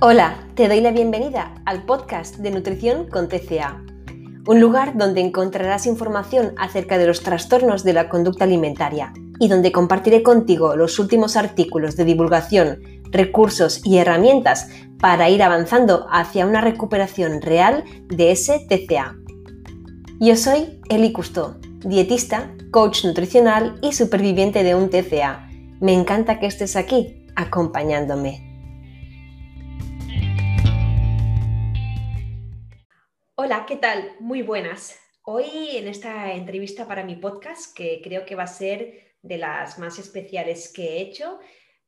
Hola, te doy la bienvenida al podcast de Nutrición con TCA, un lugar donde encontrarás información acerca de los trastornos de la conducta alimentaria y donde compartiré contigo los últimos artículos de divulgación, recursos y herramientas para ir avanzando hacia una recuperación real de ese TCA. Yo soy Eli Cousteau, dietista, coach nutricional y superviviente de un TCA. Me encanta que estés aquí acompañándome. Hola, ¿qué tal? Muy buenas. Hoy en esta entrevista para mi podcast, que creo que va a ser de las más especiales que he hecho,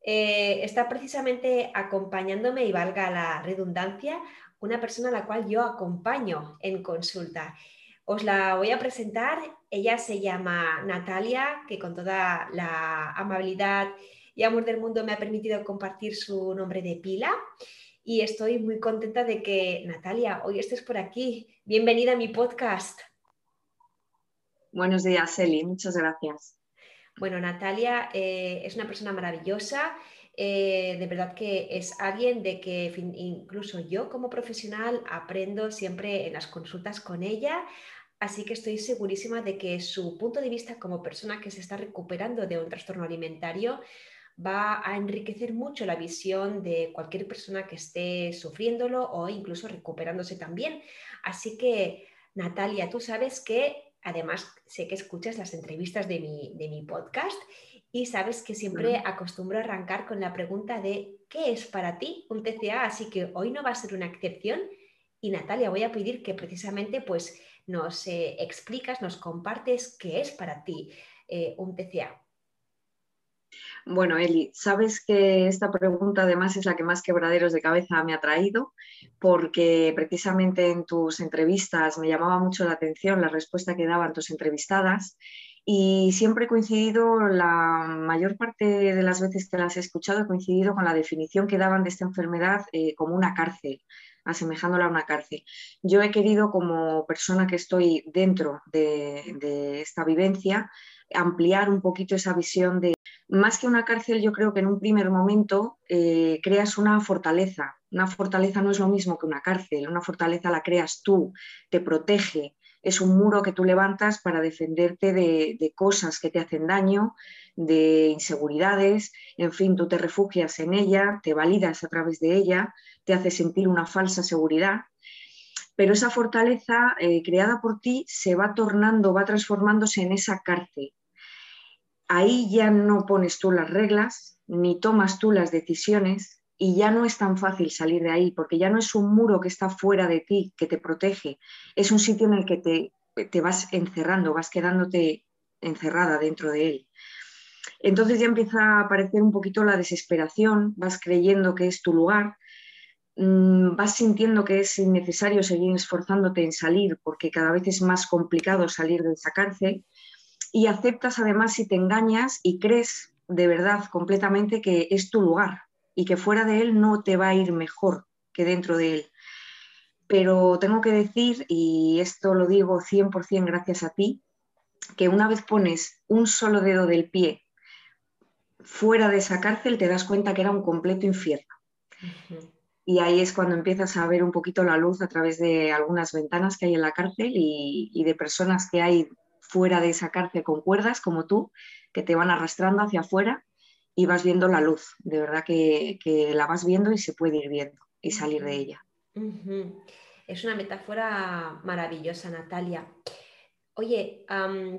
eh, está precisamente acompañándome, y valga la redundancia, una persona a la cual yo acompaño en consulta. Os la voy a presentar. Ella se llama Natalia, que con toda la amabilidad y amor del mundo me ha permitido compartir su nombre de pila. Y estoy muy contenta de que, Natalia, hoy estés por aquí. Bienvenida a mi podcast. Buenos días, Eli. Muchas gracias. Bueno, Natalia eh, es una persona maravillosa. Eh, de verdad que es alguien de que incluso yo como profesional aprendo siempre en las consultas con ella. Así que estoy segurísima de que su punto de vista como persona que se está recuperando de un trastorno alimentario va a enriquecer mucho la visión de cualquier persona que esté sufriéndolo o incluso recuperándose también. Así que, Natalia, tú sabes que además sé que escuchas las entrevistas de mi, de mi podcast y sabes que siempre acostumbro a arrancar con la pregunta de ¿qué es para ti un TCA? Así que hoy no va a ser una excepción y Natalia, voy a pedir que precisamente pues nos eh, explicas, nos compartes qué es para ti eh, un TCA. Bueno, Eli, sabes que esta pregunta además es la que más quebraderos de cabeza me ha traído, porque precisamente en tus entrevistas me llamaba mucho la atención la respuesta que daban tus entrevistadas y siempre he coincidido, la mayor parte de las veces que las he escuchado, he coincidido con la definición que daban de esta enfermedad eh, como una cárcel asemejándola a una cárcel. Yo he querido, como persona que estoy dentro de, esta vivencia, ampliar un poquito esa visión de, más que una cárcel, yo creo que en un primer momento eh, creas una fortaleza. Una fortaleza no es lo mismo que una cárcel, una fortaleza la creas tú, te protege, es un muro que tú levantas para defenderte de, cosas que te hacen daño, de inseguridades, en fin, tú te refugias en ella, te validas a través de ella, te hace sentir una falsa seguridad, pero esa fortaleza eh, creada por ti se va tornando, va transformándose en esa cárcel. Ahí ya no pones tú las reglas, ni tomas tú las decisiones, y ya no es tan fácil salir de ahí, porque ya no es un muro que está fuera de ti, que te protege, es un sitio en el que te, te vas encerrando, vas quedándote encerrada dentro de él. Entonces ya empieza a aparecer un poquito la desesperación, vas creyendo que es tu lugar, mm, vas sintiendo que es innecesario seguir esforzándote en salir porque cada vez es más complicado salir de esa cárcel y aceptas además si te engañas y crees de verdad completamente que es tu lugar, y que fuera de él no te va a ir mejor que dentro de él. Pero tengo que decir, y esto lo digo 100% gracias a ti, que una vez pones un solo dedo del pie fuera de esa cárcel, te das cuenta que era un completo infierno. Y ahí es cuando empiezas a ver un poquito la luz a través de algunas ventanas que hay en la cárcel y, y de personas que hay fuera de esa cárcel con cuerdas como tú, que te van arrastrando hacia afuera y vas viendo la luz, de verdad que, la vas viendo y se puede ir viendo y salir de ella. Es una metáfora maravillosa, Natalia. Oye,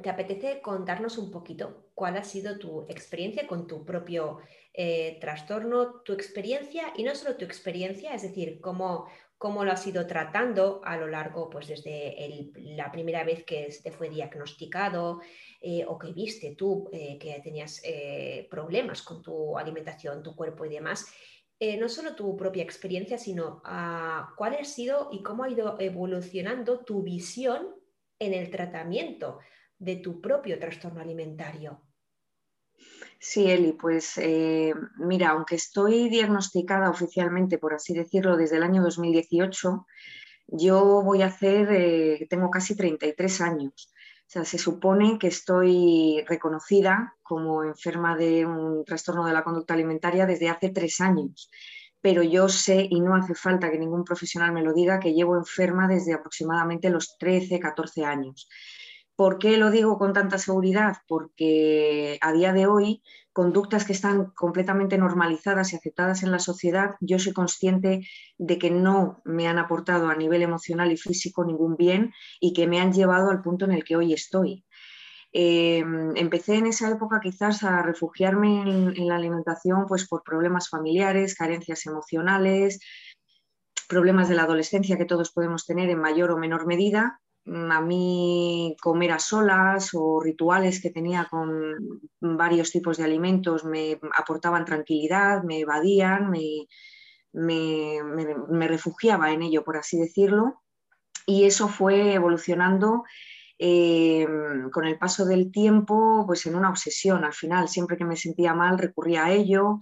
¿te apetece contarnos un poquito cuál ha sido tu experiencia con tu propio eh, trastorno, tu experiencia y no solo tu experiencia, es decir, cómo, cómo lo has ido tratando a lo largo, pues desde la primera vez que te fue diagnosticado eh, o que viste tú eh, que tenías eh, problemas con tu alimentación, tu cuerpo y demás. no solo tu propia experiencia, sino ah, cuál ha sido y cómo ha ido evolucionando tu visión en el tratamiento de tu propio trastorno alimentario. Sí, Eli, pues eh, mira, aunque estoy diagnosticada oficialmente, por así decirlo, desde el año 2018, yo voy a hacer, eh, tengo casi 33 años. O sea, se supone que estoy reconocida como enferma de un trastorno de la conducta alimentaria desde hace tres años. pero yo sé, y no hace falta que ningún profesional me lo diga, que llevo enferma desde aproximadamente los 13, 14 años. ¿Por qué lo digo con tanta seguridad? Porque a día de hoy, conductas que están completamente normalizadas y aceptadas en la sociedad, yo soy consciente de que no me han aportado a nivel emocional y físico ningún bien y que me han llevado al punto en el que hoy estoy. Eh, empecé en esa época quizás a refugiarme en, la alimentación pues por problemas familiares, carencias emocionales, problemas de la adolescencia que todos podemos tener en mayor o menor medida. Mm, a mí comer a solas o rituales que tenía con varios tipos de alimentos me aportaban tranquilidad, me evadían, me, me refugiaba en ello, por así decirlo. Y eso fue evolucionando Em, con el paso del tiempo, pues en una obsesión al final, siempre que me sentía mal recurría a ello,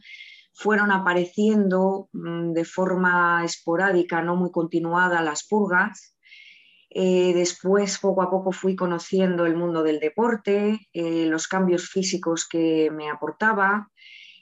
fueron apareciendo mm, de forma esporádica, no muy continuada, las purgas. Eh, después, poco a poco, fui conociendo el mundo del deporte, eh, los cambios físicos que me aportaba,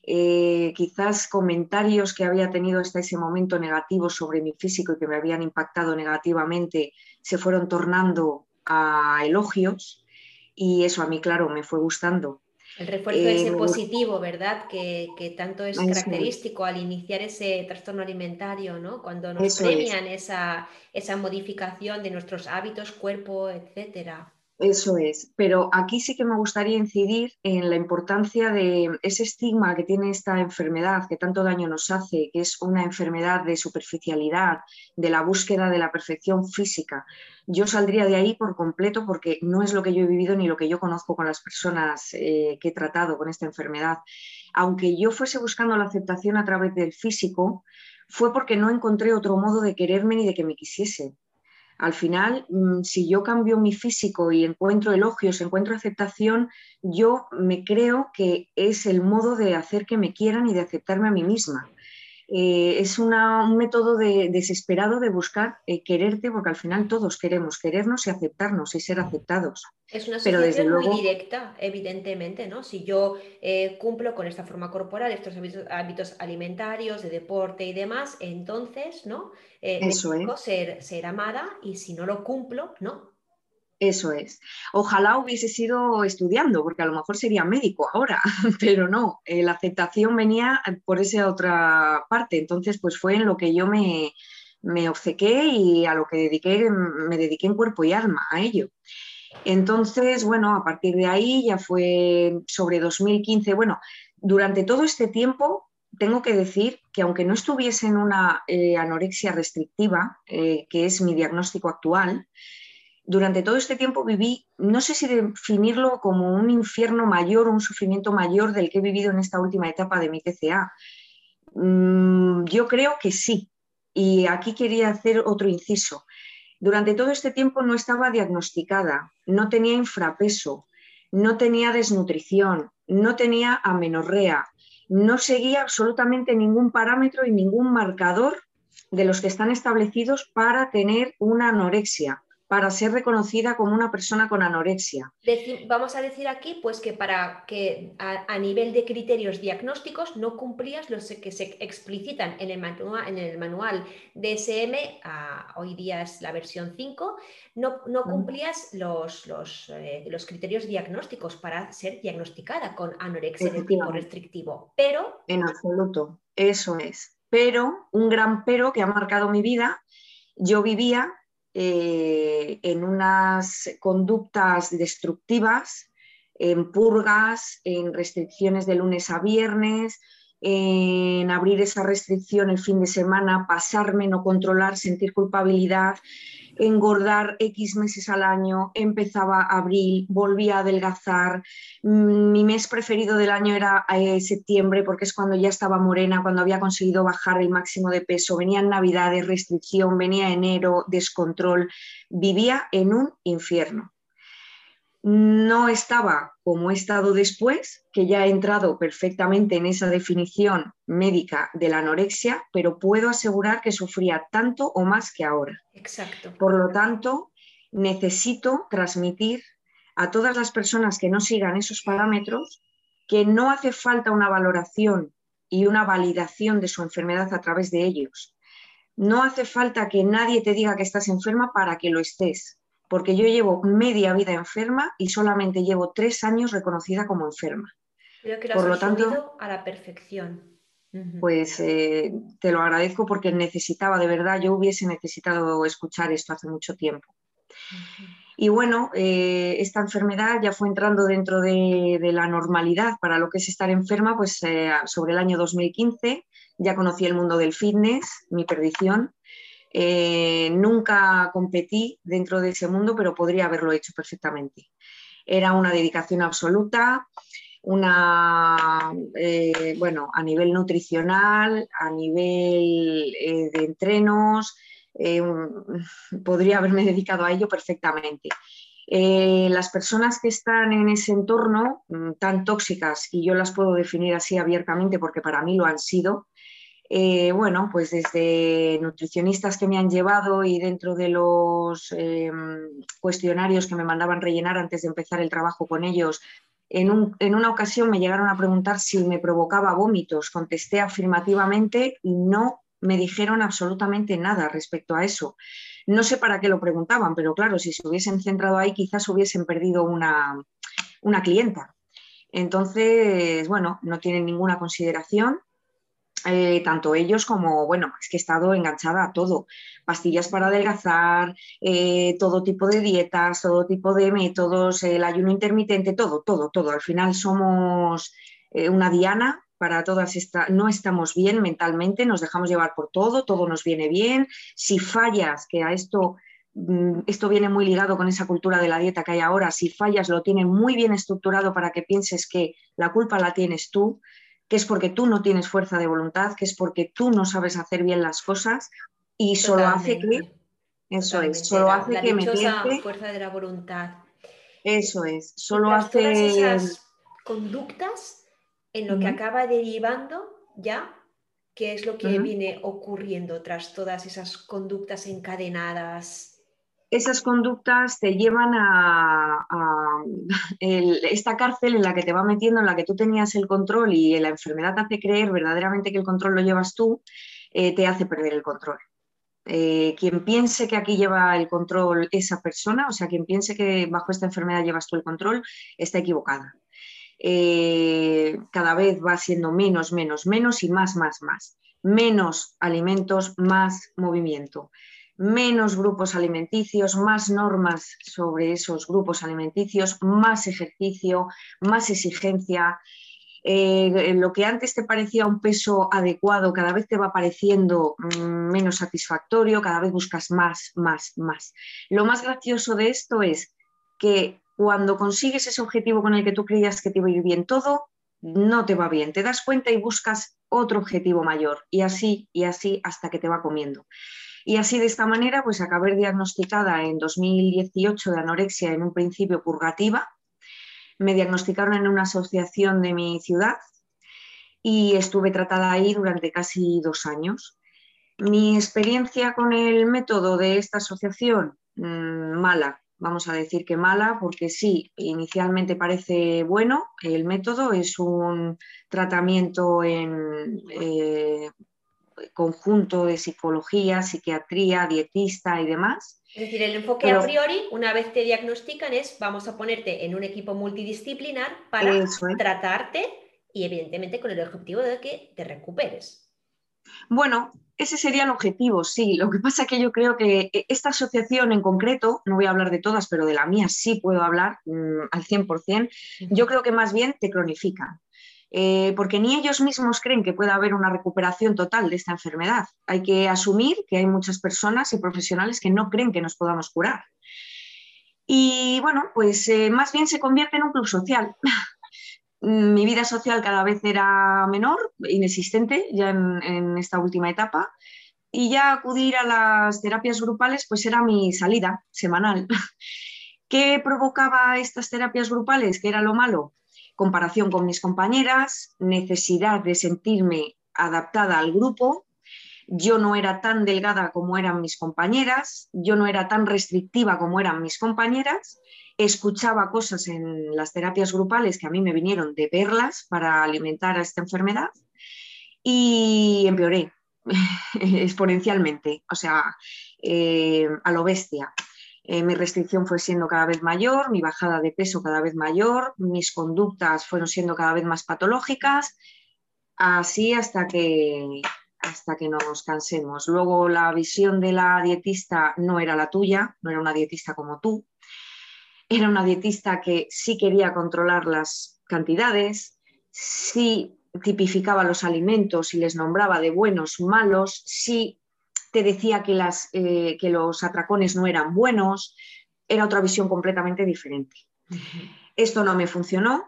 eh, quizás comentarios que había tenido hasta ese momento negativos sobre mi físico y que me habían impactado negativamente se fueron tornando a elogios y eso a mí, claro, me fue gustando. El refuerzo de ese eh, positivo, ¿verdad? Que, tanto es característico al iniciar ese trastorno alimentario, ¿no? Cuando nos premian esa, esa modificación de nuestros hábitos, cuerpo, etcétera. Eso es, pero aquí sí que me gustaría incidir en la importancia de ese estigma que tiene esta enfermedad que tanto daño nos hace, que es una enfermedad de superficialidad, de la búsqueda de la perfección física. Yo saldría de ahí por completo porque no es lo que yo he vivido ni lo que yo conozco con las personas eh, que he tratado con esta enfermedad. Aunque yo fuese buscando la aceptación a través del físico, fue porque no encontré otro modo de quererme ni de que me quisiese. Al final, mm, si yo cambio mi físico y encuentro elogios, encuentro aceptación, yo me creo que es el modo de hacer que me quieran y de aceptarme a mí misma. Eh, es un método desesperado de buscar eh, quererte, porque al final todos queremos querernos y aceptarnos y ser aceptados. Es una asociación muy directa, evidentemente, ¿no? Si yo eh, cumplo con esta forma corporal, estos hábitos, alimentarios, de deporte y demás, entonces, ¿no? Eso es. ser, ser amada y si no lo cumplo, ¿no? Eso es. Ojalá hubiese sido estudiando, porque a lo mejor sería médico ahora, pero no, eh, la aceptación venía por esa otra parte. Entonces, pues fue en lo que yo me, me obcequé y a lo que dediqué, me dediqué en cuerpo y alma a ello. Entonces, bueno, a partir de ahí ya fue sobre 2015. Bueno, durante todo este tiempo tengo que decir que aunque no estuviese en una eh, anorexia restrictiva, eh, que es mi diagnóstico actual, durante todo este tiempo viví, no sé si definirlo como un infierno mayor, un sufrimiento mayor del que he vivido en esta última etapa de mi TCA. Mm, yo creo que sí. Y aquí quería hacer otro inciso. Durante todo este tiempo no estaba diagnosticada, no tenía infrapeso, no tenía desnutrición, no tenía amenorrea, no seguía absolutamente ningún parámetro y ningún marcador de los que están establecidos para tener una anorexia para ser reconocida como una persona con anorexia. vamos a decir aquí pues que para que a, nivel de criterios diagnósticos no cumplías los que se explicitan en el manual, en el manual DSM, hoy día es la versión 5, no, no cumplías los, los, eh, los, criterios diagnósticos para ser diagnosticada con anorexia de tipo restrictivo. Pero... En absoluto, eso es. Pero, un gran pero que ha marcado mi vida, yo vivía eh, en unas conductas destructivas, en purgas, en restricciones de lunes a viernes, en abrir esa restricción el fin de semana, pasarme, no controlar, sentir culpabilidad, engordar X meses al año, empezaba abril, volvía a adelgazar. Mm, mi mes preferido del año era eh, septiembre porque es cuando ya estaba morena, cuando había conseguido bajar el máximo de peso. Venían navidades, restricción, venía enero, descontrol. Vivía en un infierno no estaba como he estado después, que ya he entrado perfectamente en esa definición médica de la anorexia, pero puedo asegurar que sufría tanto o más que ahora. Exacto. Por lo tanto, necesito transmitir a todas las personas que no sigan esos parámetros que no hace falta una valoración y una validación de su enfermedad a través de ellos. No hace falta que nadie te diga que estás enferma para que lo estés, porque yo llevo media vida enferma y solamente llevo tres años reconocida como enferma. Creo que lo Por lo tanto, a la perfección. Pues eh, te lo agradezco porque necesitaba, de verdad, yo hubiese necesitado escuchar esto hace mucho tiempo. Y bueno, eh, esta enfermedad ya fue entrando dentro de, la normalidad para lo que es estar enferma, pues eh, sobre el año 2015 ya conocí el mundo del fitness, mi perdición. Eh, nunca competí dentro de ese mundo, pero podría haberlo hecho perfectamente. Era una dedicación absoluta, una, bueno, a nivel nutricional, a nivel de entrenos, eh, podría haberme dedicado a ello perfectamente. Eh, las personas que están en ese entorno mm, tan tóxicas, y yo las puedo definir así abiertamente porque para mí lo han sido, eh, bueno, pues desde nutricionistas que me han llevado y dentro de los cuestionarios que me mandaban rellenar antes de empezar el trabajo con ellos, en, en, una ocasión me llegaron a preguntar si me provocaba vómitos. Contesté afirmativamente y no me dijeron absolutamente nada respecto a eso. No sé para qué lo preguntaban, pero claro, si se hubiesen centrado ahí quizás hubiesen perdido una, una clienta. Entonces, bueno, no tienen ninguna consideración. Eh, tanto ellos como, bueno, es que he estado enganchada a todo, pastillas para adelgazar, eh, todo tipo de dietas, todo tipo de métodos, el ayuno intermitente, todo, todo, todo. Al final somos eh, una diana para todas estas, no estamos bien mentalmente, nos dejamos llevar por todo, todo nos viene bien. Si fallas, que a esto, mm, esto viene muy ligado con esa cultura de la dieta que hay ahora, si fallas lo tienen muy bien estructurado para que pienses que la culpa la tienes tú, que es porque tú no tienes fuerza de voluntad, que es porque tú no sabes hacer bien las cosas y solo hace que... Eso es, solo hace que me fuerza de la voluntad. Eso es, solo hace... esas conductas en lo que acaba derivando ya qué es lo que viene ocurriendo tras todas esas conductas encadenadas. Esas conductas te llevan a, esta cárcel en la que te va metiendo, en la que tú tenías el control y la enfermedad te hace creer verdaderamente que el control lo llevas tú, eh, te hace perder el control. Eh, quien piense que aquí lleva el control esa persona, o sea, quien piense que bajo esta enfermedad llevas tú el control, está equivocada. Eh, cada vez va siendo menos, menos, menos y más, más, más. Menos alimentos, más movimiento. Menos grupos alimenticios, más normas sobre esos grupos alimenticios, más ejercicio, más exigencia. Eh, lo que antes te parecía un peso adecuado, cada vez te va pareciendo mm, menos satisfactorio, cada vez buscas más, más, más. Lo más gracioso de esto es que cuando consigues ese objetivo con el que tú creías que te iba a ir bien todo, no te va bien. Te das cuenta y buscas otro objetivo mayor y así y así hasta que te va comiendo. Y así de esta manera, pues acabé diagnosticada en 2018 de anorexia en un principio purgativa. Me diagnosticaron en una asociación de mi ciudad y estuve tratada ahí durante casi dos años. Mi experiencia con el método de esta asociación, mm, mala, vamos a decir que mala, porque sí, inicialmente parece bueno el método, es un tratamiento en eh, conjunto de psicología, psiquiatría, dietista y demás. Es decir, el enfoque a priori, una vez te diagnostican, es vamos a ponerte en un equipo multidisciplinar para tratarte y evidentemente con el objetivo de que te recuperes. Bueno, ese sería el objetivo, sí. Lo que pasa es que yo creo que e, esta asociación en concreto, no voy a hablar de todas, pero de la mía sí puedo hablar mm, al 100%, yo creo que más bien te cronifican. Eh, porque ni ellos mismos creen que pueda haber una recuperación total de esta enfermedad. Hay que asumir que hay muchas personas y profesionales que no creen que nos podamos curar. Y bueno, pues eh, más bien se convierte en un club social. mi vida social cada vez era menor, inexistente ya en, esta última etapa, y ya acudir a las terapias grupales pues era mi salida semanal. ¿Qué provocaba estas terapias grupales? ¿Qué era lo malo? Comparación con mis compañeras, necesidad de sentirme adaptada al grupo. Yo no era tan delgada como eran mis compañeras, yo no era tan restrictiva como eran mis compañeras escuchaba cosas en las terapias grupales que a mí me vinieron de perlas para alimentar a esta enfermedad y empeoré exponencialmente, o sea, eh, a lo bestia. Eh, mi restricción fue siendo cada vez mayor, mi bajada de peso cada vez mayor, mis conductas fueron siendo cada vez más patológicas, así hasta que, hasta que nos cansemos. Luego la visión de la dietista no era la tuya, no era una dietista como tú, era una dietista que sí quería controlar las cantidades, sí tipificaba los alimentos y les nombraba de buenos, malos, sí te decía eh, que los atracones no eran buenos, era otra visión completamente diferente. Esto no me funcionó,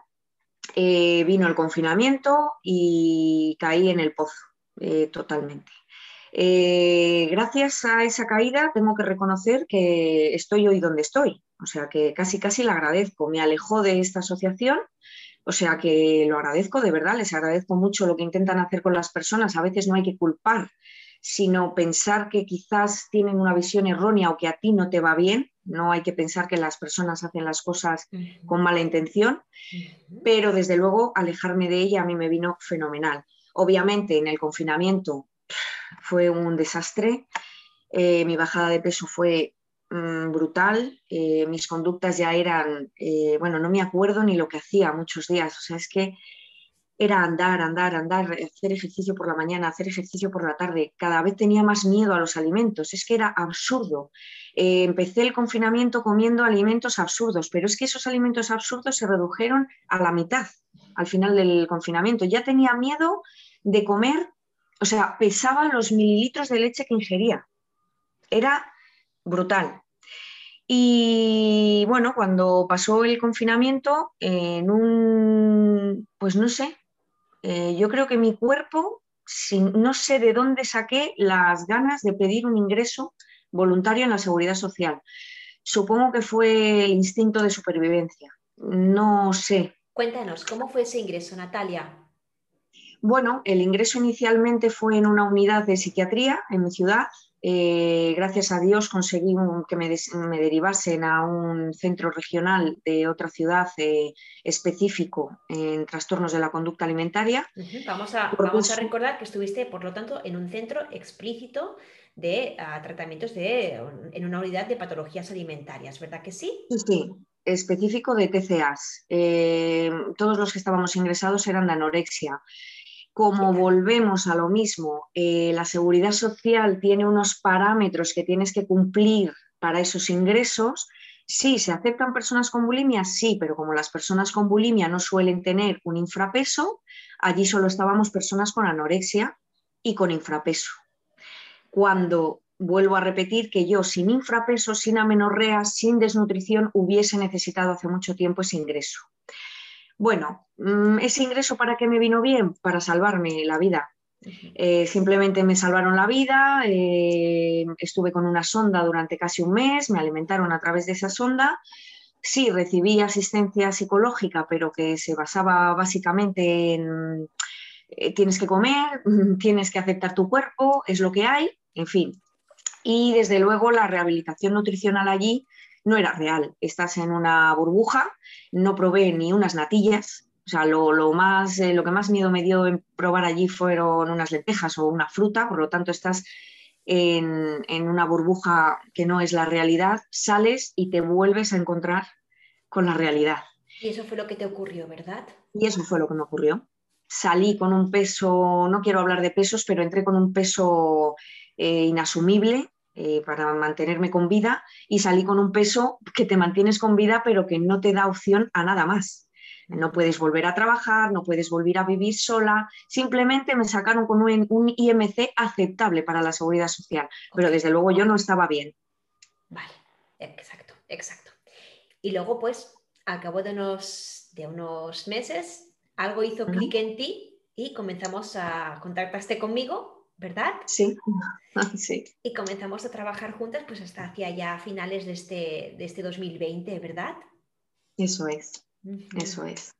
eh, vino el confinamiento y caí en el pozo eh, totalmente. gracias a esa caída tengo que reconocer que estoy hoy donde estoy, o sea que casi casi la agradezco. Me alejó de esta asociación o sea que lo agradezco de verdad, les agradezco mucho lo que intentan hacer con las personas. A veces no hay que culpar, sino pensar que quizás tienen una visión errónea o que a ti no te va bien. No hay que pensar que las personas hacen las cosas con mala intención, pero desde luego alejarme de ella a mí me vino fenomenal. Obviamente en el confinamiento fue un desastre. Eh, mi bajada de peso fue Mm, brutal. Eh, mis conductas ya eran, eh, bueno, no me acuerdo ni lo que hacía muchos días. O sea, es que era andar, andar, andar, hacer ejercicio por la mañana, hacer ejercicio por la tarde. Cada vez tenía más miedo a los alimentos. Es que era absurdo. Eh, empecé el confinamiento comiendo alimentos absurdos, pero es que esos alimentos absurdos se redujeron a la mitad al final del confinamiento. Ya tenía miedo de comer, o sea, pesaba los mililitros de leche que ingería. Era brutal. Y bueno, cuando pasó el confinamiento, en un, pues no sé, eh, yo creo que mi cuerpo, no sé de dónde saqué las ganas de pedir un ingreso voluntario en la seguridad social. Supongo que fue el instinto de supervivencia. No sé. Cuéntanos, ¿cómo fue ese ingreso, Natalia? Bueno, el ingreso inicialmente fue en una unidad de psiquiatría en mi ciudad, eh, gracias a Dios conseguí que me, derivasen a un centro regional de otra ciudad eh, específico en trastornos de la conducta alimentaria. vamos, a, vamos, a, recordar que estuviste, por lo tanto, en un centro explícito de ah, tratamientos de, en una unidad de patologías alimentarias, ¿verdad que sí? Sí, específico de TCAs. Eh, todos los que estábamos ingresados eran de anorexia como volvemos a lo mismo, eh, la seguridad social tiene unos parámetros que tienes que cumplir para esos ingresos. Sí, ¿se aceptan personas con bulimia? Sí, pero como las personas con bulimia no suelen tener un infrapeso, allí solo estábamos personas con anorexia y con infrapeso. Cuando vuelvo a repetir que yo sin infrapeso, sin amenorrea, sin desnutrición, hubiese necesitado hace mucho tiempo ese ingreso. Bueno, mm, ese ingreso para qué me vino bien? Para salvarme la vida. Eh, simplemente me salvaron la vida, eh, estuve con una sonda durante casi un mes, me alimentaron a través de esa sonda. Sí, recibí asistencia psicológica, pero que se basaba básicamente en eh, tienes que comer, tienes que aceptar tu cuerpo, es lo que hay, en fin. Y desde luego la rehabilitación nutricional allí no era real. Estás en una burbuja, no probé ni unas natillas. O sea, lo, más, eh, lo que más miedo me dio en probar allí fueron unas lentejas o una fruta, por lo tanto estás en, una burbuja que no es la realidad, sales y te vuelves a encontrar con la realidad. Y eso fue lo que te ocurrió, ¿verdad? Y eso fue lo que me ocurrió. Salí con un peso, no quiero hablar de pesos, pero entré con un peso eh, inasumible, eh, para mantenerme con vida y salí con un peso que te mantienes con vida pero que no te da opción a nada más. No puedes volver a trabajar, no puedes volver a vivir sola. Simplemente me sacaron con un, IMC aceptable para la seguridad social, pero desde luego yo no estaba bien. Vale, exacto, exacto. Y luego, pues, al cabo de unos, de unos meses, algo hizo clic en ti y comenzamos a contactaste conmigo ¿verdad? Sí, sí. Y comenzamos a trabajar juntas pues hasta hacia ya finales de este, de este 2020, ¿verdad? Eso es, eso es.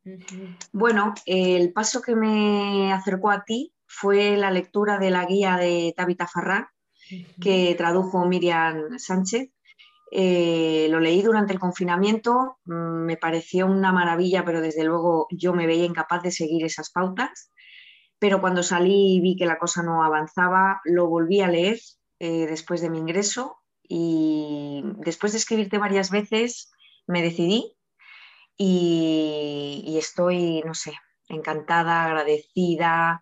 Bueno, el paso que me acercó a ti fue la lectura de la guía de Tabitha Farrá, que tradujo Miriam Sánchez. Eh, lo leí durante el confinamiento, mm, me pareció una maravilla, pero desde luego yo me veía incapaz de seguir esas pautas pero cuando salí y vi que la cosa no avanzaba, lo volví a leer eh, después de mi ingreso y después de escribirte varias veces me decidí y, estoy, no sé, encantada, agradecida.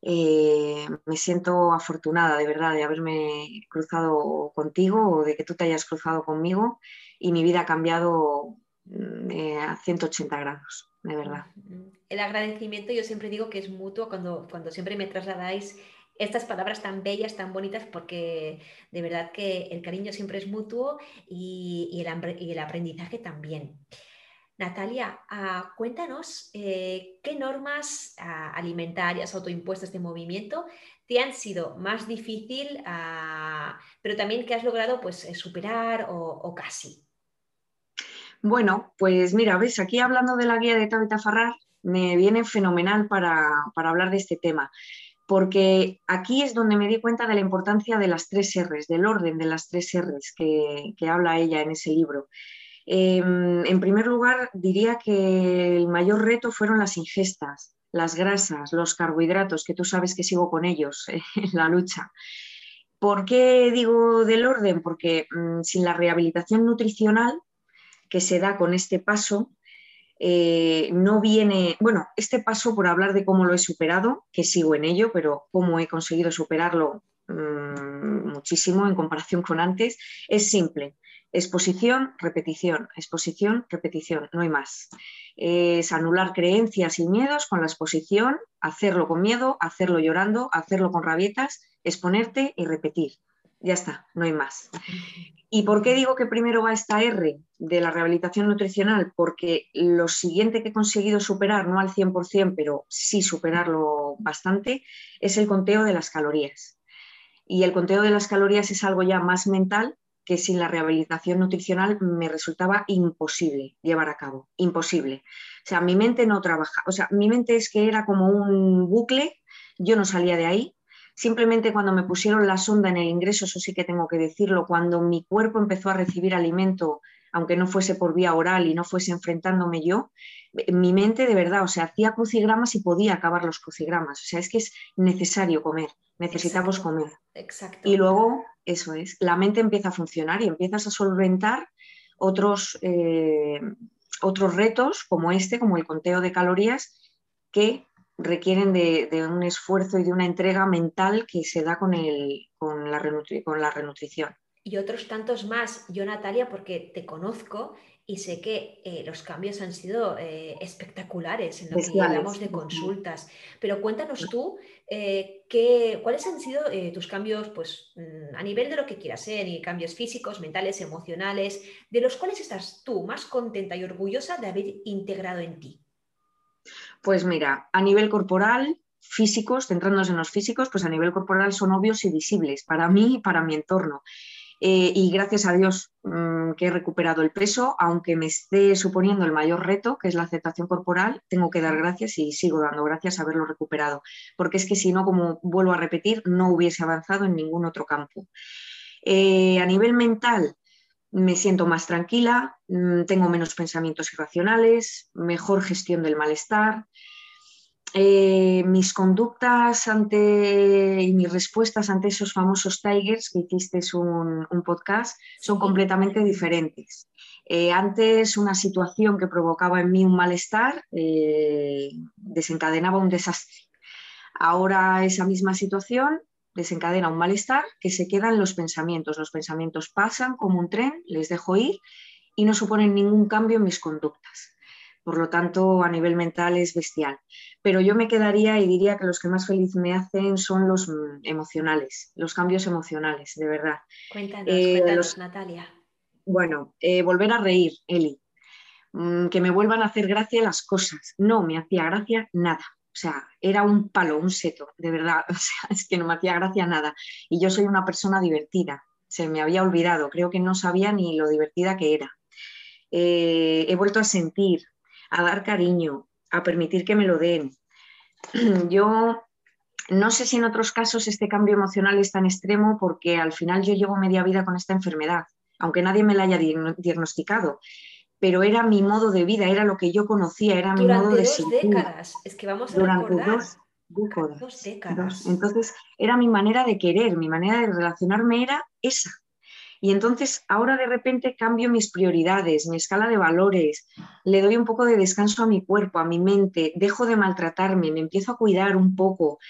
Eh, me siento afortunada de verdad de haberme cruzado contigo o de que tú te hayas cruzado conmigo y mi vida ha cambiado eh, a 180 grados, de verdad. El agradecimiento yo siempre digo que es mutuo cuando, cuando siempre me trasladáis estas palabras tan bellas, tan bonitas, porque de verdad que el cariño siempre es mutuo y, el, aprendizaje también. Natalia, ah, cuéntanos eh, qué normas ah, alimentarias autoimpuestas de movimiento te han sido más difícil, ah, pero también que has logrado pues, eh, superar o, casi. Bueno, pues mira, ves, aquí hablando de la guía de Tabitha Farrar, me viene fenomenal para, para hablar de este tema porque aquí es donde me di cuenta de la importancia de las tres R's, del orden de las tres R's que, habla ella en ese libro. Em, en primer lugar, diría que el mayor reto fueron las ingestas, las grasas, los carbohidratos, que tú sabes que sigo con ellos en la lucha. ¿Por qué digo del orden? Porque mm, sin la rehabilitación nutricional que se da con este paso, eh, no viene, bueno, este paso por hablar de cómo lo he superado, que sigo en ello, pero cómo he conseguido superarlo mm, muchísimo en comparación con antes, es simple. Exposición, repetición, exposición, repetición, no hay más. Es anular creencias y miedos con la exposición, hacerlo con miedo, hacerlo llorando, hacerlo con rabietas, exponerte y repetir. Ya está, no hay más. ¿Y por qué digo que primero va esta R de la rehabilitación nutricional? Porque lo siguiente que he conseguido superar, no al 100%, pero sí superarlo bastante, es el conteo de las calorías. Y el conteo de las calorías es algo ya más mental que sin la rehabilitación nutricional me resultaba imposible llevar a cabo, imposible. O sea, mi mente no trabaja, o sea, mi mente es que era como un bucle, yo no salía de ahí, Simplemente cuando me pusieron la sonda en el ingreso, eso sí que tengo que decirlo, cuando mi cuerpo empezó a recibir alimento, aunque no fuese por vía oral y no fuese enfrentándome yo, mi mente de verdad, o sea, hacía crucigramas y podía acabar los crucigramas. O sea, es que es necesario comer, necesitamos comer. Exacto. Y luego, eso es, la mente empieza a funcionar y empiezas a solventar otros, eh, otros retos como este, como el conteo de calorías, que requieren de, un esfuerzo y de una entrega mental que se da con, el, con, la, con la renutrición. Y otros tantos más. Yo, Natalia, porque te conozco y sé que eh, los cambios han sido eh, espectaculares en lo que hablamos de consultas. Pero cuéntanos tú eh, cuáles han sido tus cambios pues, mm, a nivel de lo que quieras ser, y cambios físicos, mentales, emocionales, de los cuales estás tú más contenta y orgullosa de haber integrado en ti. Pues mira, a nivel corporal, físicos, centrándonos en los físicos, pues a nivel corporal son obvios y visibles para mí y para mi entorno. Eh, y gracias a Dios mm, que he recuperado el peso, aunque me esté suponiendo el mayor reto, que es la aceptación corporal, tengo que dar gracias y sigo dando gracias a haberlo recuperado, porque es que si no, como vuelvo a repetir, no hubiese avanzado en ningún otro campo. Eh, a nivel mental, me siento más tranquila, mm, tengo menos pensamientos irracionales, mejor gestión del malestar. Eh, mis conductas ante y mis respuestas ante esos famosos tigers que hiciste un, un podcast son completamente diferentes. Eh, antes una situación que provocaba en mí un malestar eh, desencadenaba un desastre. Ahora esa misma situación desencadena un malestar que se queda en los pensamientos. Los pensamientos pasan como un tren, les dejo ir y no suponen ningún cambio en mis conductas. Por lo tanto, a nivel mental es bestial. Pero yo me quedaría y diría que los que más feliz me hacen son los mm, emocionales, los cambios emocionales, de verdad. Cuéntanos, eh, Natalia. Bueno, eh, volver a reír, Eli. Mm, que me vuelvan a hacer gracia las cosas. No me hacía gracia nada. O sea, era un palo, un seto, de verdad. O sea, es que no me hacía gracia nada. Y yo soy una persona divertida. Se me había olvidado. Creo que no sabía ni lo divertida que era. Eh, he vuelto a sentir, a dar cariño, a permitir que me lo den. Yo no sé si en otros casos este cambio emocional es tan extremo porque al final yo llevo media vida con esta enfermedad, aunque nadie me la haya diagnosticado pero era mi modo de vida, era lo que yo conocía, era mi modo de sentir. décadas, es que vamos a Durante dos Dos décadas. Entonces era mi manera de querer, mi manera de relacionarme era esa. Y entonces ahora de repente cambio mis prioridades, mi escala de valores, le doy un poco de descanso a mi cuerpo, a mi mente, dejo de maltratarme, me empiezo a cuidar un poco,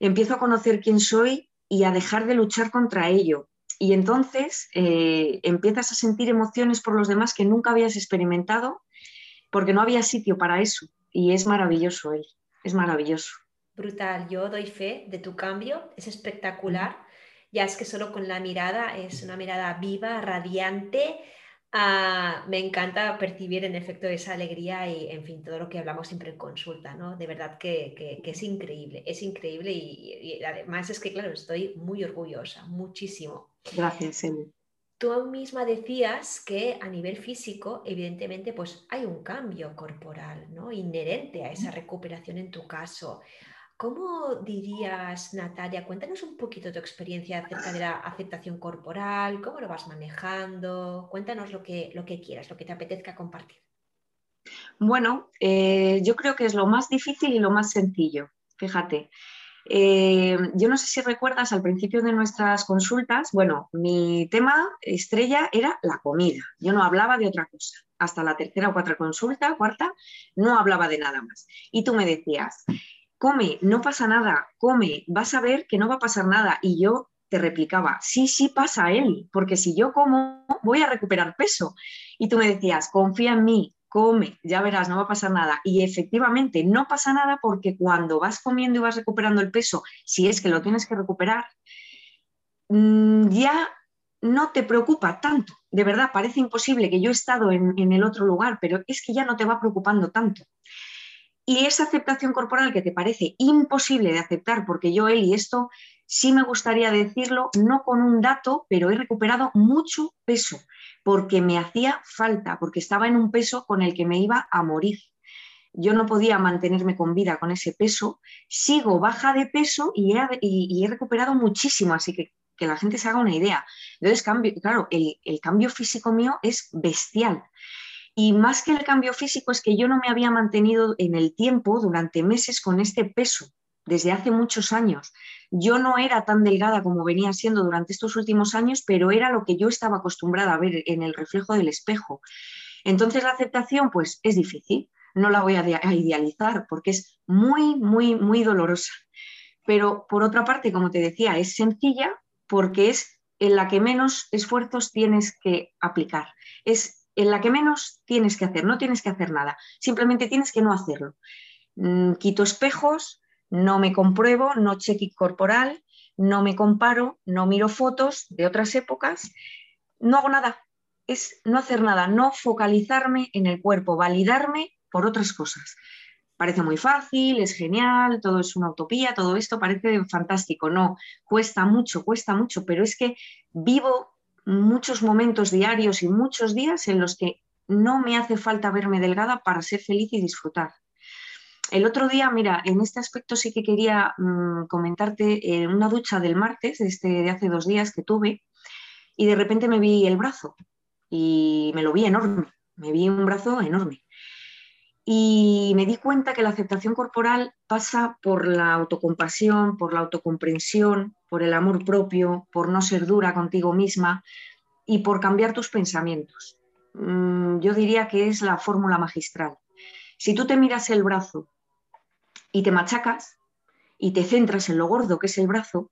empiezo a conocer quién soy y a dejar de luchar contra ello. Y entonces eh, empiezas a sentir emociones por los demás que nunca habías experimentado porque no había sitio para eso. Y es maravilloso él, es maravilloso. Brutal, yo doy fe de tu cambio, es espectacular ya es que solo con la mirada es una mirada viva, radiante. Ah, me encanta percibir en efecto esa alegría y, en fin, todo lo que hablamos siempre en consulta, ¿no? De verdad que, es increíble, es increíble y, además es que, claro, estoy muy orgullosa, muchísimo. Gracias, Emi. Tú misma decías que a nivel físico, evidentemente, pues hay un cambio corporal, ¿no? Inherente a esa recuperación en tu caso. ¿Cómo dirías, Natalia? Cuéntanos un poquito tu experiencia acerca de la aceptación corporal, cómo lo vas manejando. Cuéntanos lo que, lo que quieras, lo que te apetezca compartir. Bueno, eh, yo creo que es lo más difícil y lo más sencillo. Fíjate, eh, yo no sé si recuerdas al principio de nuestras consultas, bueno, mi tema estrella era la comida. Yo no hablaba de otra cosa. Hasta la tercera o cuarta consulta, cuarta, no hablaba de nada más. Y tú me decías, come, no pasa nada, come, vas a ver que no va a pasar nada. Y yo te replicaba, sí, sí pasa él, porque si yo como, voy a recuperar peso. Y tú me decías, confía en mí, come, ya verás, no va a pasar nada. Y efectivamente, no pasa nada porque cuando vas comiendo y vas recuperando el peso, si es que lo tienes que recuperar, mm, ya no te preocupa tanto. De verdad, parece imposible que yo he estado en, en el otro lugar, pero es que ya no te va preocupando tanto. Y esa aceptación corporal que te parece imposible de aceptar, porque yo, Eli, esto sí me gustaría decirlo, no con un dato, pero he recuperado mucho peso, porque me hacía falta, porque estaba en un peso con el que me iba a morir. Yo no podía mantenerme con vida con ese peso, sigo baja de peso y he, recuperado muchísimo, así que que la gente se haga una idea. Entonces, cambio, claro, el, el cambio físico mío es bestial. Y más que el cambio físico es que yo no me había mantenido en el tiempo durante meses con este peso desde hace muchos años. Yo no era tan delgada como venía siendo durante estos últimos años, pero era lo que yo estaba acostumbrada a ver en el reflejo del espejo. Entonces la aceptación pues es difícil, no la voy a idealizar porque es muy, muy, muy dolorosa. Pero por otra parte, como te decía, es sencilla porque es en la que menos esfuerzos tienes que aplicar. Es en la que menos tienes que hacer, no tienes que hacer nada, simplemente tienes que no hacerlo. Mm, quito espejos, no me compruebo, no cheque corporal, no me comparo, no miro fotos de otras épocas, no hago nada, es no hacer nada, no focalizarme en el cuerpo, validarme por otras cosas. Parece muy fácil, es genial, todo es una utopía, todo esto parece fantástico. No, cuesta mucho, cuesta mucho, pero es que vivo muchos momentos diarios y muchos días en los que no me hace falta verme delgada para ser feliz y disfrutar. El otro día, mira, en este aspecto sí que quería mm, comentarte en una ducha del martes, este, de hace dos días que tuve, y de repente me vi el brazo y me lo vi enorme, me vi un brazo enorme. Y me di cuenta que la aceptación corporal pasa por la autocompasión, por la autocomprensión, por el amor propio, por no ser dura contigo misma y por cambiar tus pensamientos. Mm, yo diría que es la fórmula magistral. Si tú te miras el brazo y te machacas y te centras en lo gordo que es el brazo,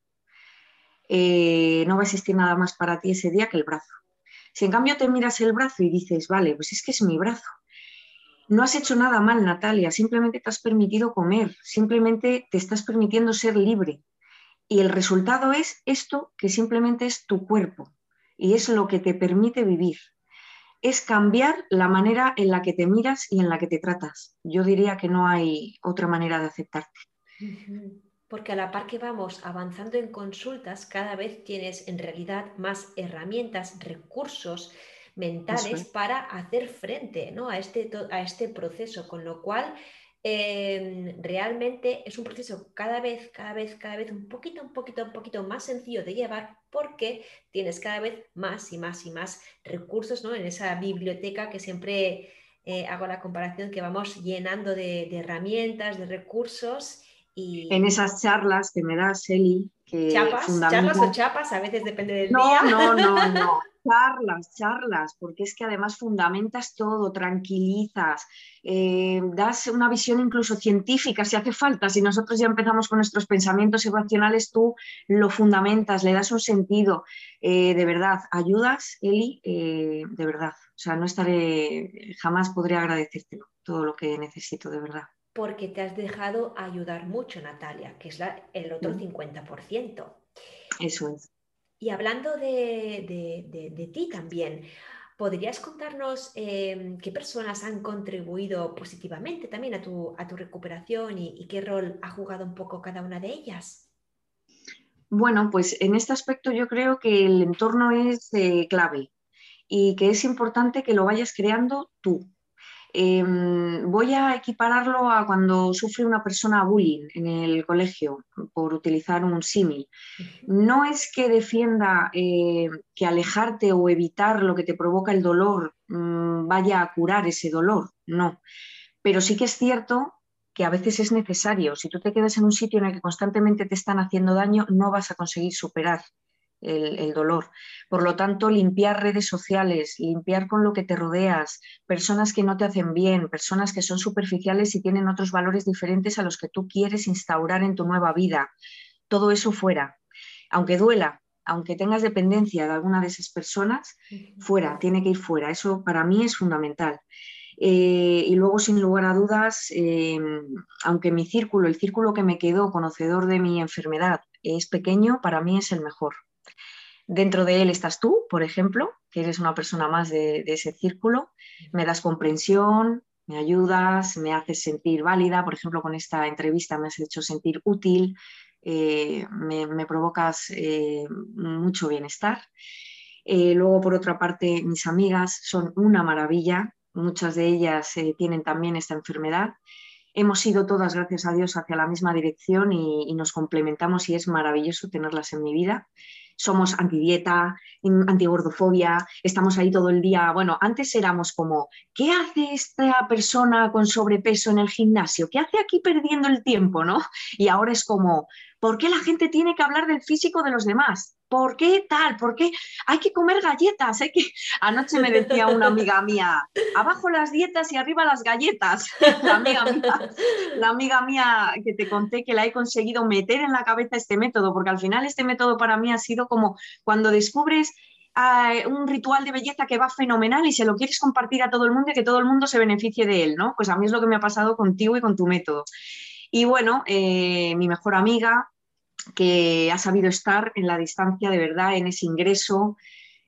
eh, no va a existir nada más para ti ese día que el brazo. Si en cambio te miras el brazo y dices, vale, pues es que es mi brazo, no has hecho nada mal, Natalia, simplemente te has permitido comer, simplemente te estás permitiendo ser libre. Y el resultado es esto que simplemente es tu cuerpo y es lo que te permite vivir. Es cambiar la manera en la que te miras y en la que te tratas. Yo diría que no hay otra manera de aceptarte. Porque a la par que vamos avanzando en consultas, cada vez tienes en realidad más herramientas, recursos, mentales para hacer frente a, este, a este proceso, con lo cual em, realmente es un proceso cada vez, cada vez, cada vez un poquito, un poquito, un poquito más sencillo de llevar porque tienes cada vez más y más y más recursos ¿no? en esa biblioteca que siempre eh, hago la comparación que vamos llenando de, herramientas, de recursos En esas charlas que me das, Eli, que ¿Chapas? ¿Charlas o chapas? A veces depende del día. No, no, no, charlas, charlas, porque es que además fundamentas todo, tranquilizas, eh, das una visión incluso científica si hace falta. Si nosotros ya empezamos con nuestros pensamientos irracionales, tú lo fundamentas, le das un sentido. Eh, de verdad, ayudas, Eli, eh, de verdad. O sea, no estaré, jamás podré agradecértelo todo lo que necesito, de verdad. Porque te has dejado ayudar mucho, Natalia, que es el otro 50%. Eso es. Y hablando de, ti también, ¿podrías contarnos em, qué personas han contribuido positivamente también a tu, a tu recuperación y, qué rol ha jugado un poco cada una de ellas? Bueno, pues en este aspecto yo creo que el entorno es eh, clave y que es importante que lo vayas creando tú. Em, voy a equipararlo a cuando sufre una persona bullying en el colegio, por utilizar un símil. No es que defienda eh, que alejarte o evitar lo que te provoca el dolor mm, vaya a curar ese dolor, no. Pero sí que es cierto que a veces es necesario. Si tú te quedas en un sitio en el que constantemente te están haciendo daño, no vas a conseguir superar el, dolor. Por lo tanto, limpiar redes sociales, limpiar con lo que te rodeas, personas que no te hacen bien, personas que son superficiales y tienen otros valores diferentes a los que tú quieres instaurar en tu nueva vida. Todo eso fuera. Aunque duela, aunque tengas dependencia de alguna de esas personas, fuera, tiene que ir fuera. Eso para mí es fundamental. Eh, y luego, sin lugar a dudas, em, aunque mi círculo, el círculo que me quedó conocedor de mi enfermedad, es pequeño, para mí es el mejor. Dentro de él estás tú, por ejemplo, que eres una persona más de, ese círculo. Me das comprensión, me ayudas, me haces sentir válida. Por ejemplo, con esta entrevista me has hecho sentir útil, eh, me, provocas eh, mucho bienestar. Eh, luego, por otra parte, mis amigas son una maravilla. Muchas de ellas tienen también esta enfermedad. Hemos ido todas, gracias a Dios, hacia la misma dirección y nos complementamos y es maravilloso tenerlas en mi vida somos antidieta, antigordofobia, estamos ahí todo el día. Bueno, antes éramos como, ¿qué hace esta persona con sobrepeso en el gimnasio? ¿Qué hace aquí perdiendo el tiempo? ¿no? Y ahora es como, ¿por qué la gente tiene que hablar del físico de los demás? ¿Por qué tal? ¿Por qué hay que comer galletas? Que... Anoche me decía una amiga mía, abajo las dietas y arriba las galletas. La amiga, mía, que te conté que la he conseguido meter en la cabeza este método, porque al final este método para mí ha sido como cuando descubres ah, un ritual de belleza que va fenomenal y se lo quieres compartir a todo el mundo y que todo el mundo se beneficie de él, ¿no? Pues a mí es lo que me ha pasado contigo y con tu método. Y bueno, eh, mi mejor amiga, que ha sabido estar en la distancia de verdad, en ese ingreso.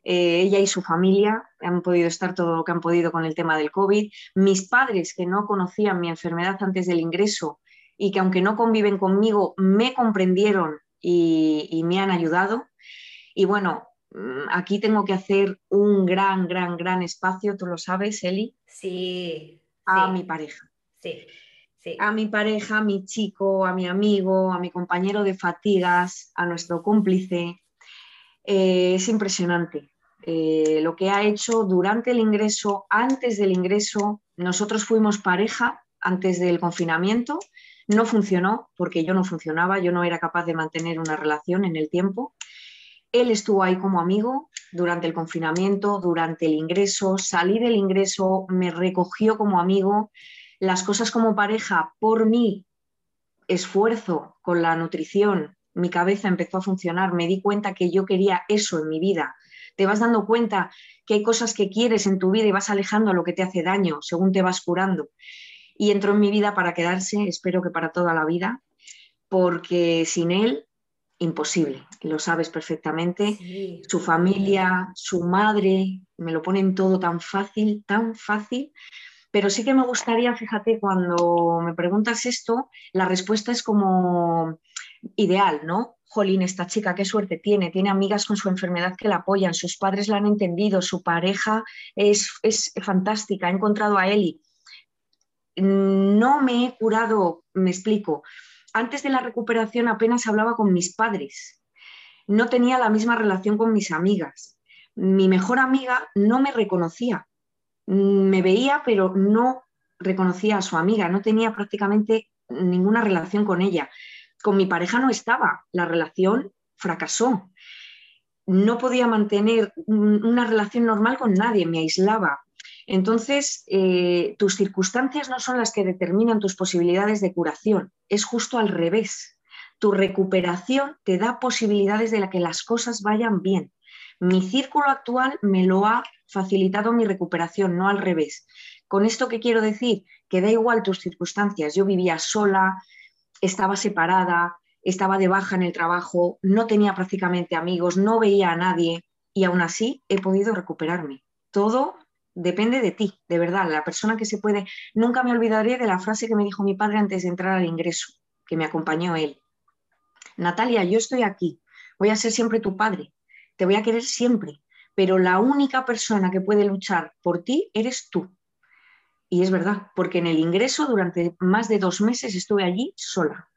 Eh, ella y su familia han podido estar todo lo que han podido con el tema del COVID. Mis padres, que no conocían mi enfermedad antes del ingreso y que aunque no conviven conmigo, me comprendieron y, me han ayudado. Y bueno, mm, aquí tengo que hacer un gran, gran, gran espacio, tú lo sabes, Eli. Sí. A mi pareja. Sí a mi pareja, a mi chico, a mi amigo, a mi compañero de fatigas, a nuestro cómplice. Eh, es impresionante eh, lo que ha hecho durante el ingreso, antes del ingreso. Nosotros fuimos pareja antes del confinamiento. No funcionó porque yo no funcionaba, yo no era capaz de mantener una relación en el tiempo. Él estuvo ahí como amigo durante el confinamiento, durante el ingreso, salí del ingreso, me recogió como amigo, las cosas como pareja por mi esfuerzo con la nutrición, mi cabeza empezó a funcionar, me di cuenta que yo quería eso en mi vida. Te vas dando cuenta que hay cosas que quieres en tu vida y vas alejando a lo que te hace daño según te vas curando. Y entró en mi vida para quedarse, espero que para toda la vida, porque sin él, imposible, lo sabes perfectamente. Su familia, su madre, me lo ponen todo tan fácil, tan fácil pero sí que me gustaría, fíjate, cuando me preguntas esto, la respuesta es como ideal, ¿no? Jolín, esta chica, qué suerte tiene, tiene amigas con su enfermedad que la apoyan, sus padres la han entendido, su pareja es, es fantástica, ha encontrado a Eli. No me he curado, me explico. Antes de la recuperación apenas hablaba con mis padres, no tenía la misma relación con mis amigas. Mi mejor amiga no me reconocía, me veía, pero no reconocía a su amiga, no tenía prácticamente ninguna relación con ella. Con mi pareja no estaba, la relación fracasó. No podía mantener una relación normal con nadie, me aislaba. Entonces, eh, tus circunstancias no son las que determinan tus posibilidades de curación, es justo al revés. Tu recuperación te da posibilidades de que las cosas vayan bien. Mi círculo actual me lo ha facilitado mi recuperación, no al revés. Con esto que quiero decir, que da igual tus circunstancias. Yo vivía sola, estaba separada, estaba de baja en el trabajo, no tenía prácticamente amigos, no veía a nadie y aún así he podido recuperarme. Todo depende de ti, de verdad, la persona que se puede. Nunca me olvidaré de la frase que me dijo mi padre antes de entrar al ingreso, que me acompañó él. Natalia, yo estoy aquí, voy a ser siempre tu padre, te voy a querer siempre, pero la única persona que puede luchar por ti eres tú. Y es verdad, porque en el ingreso durante más de dos meses estuve allí sola.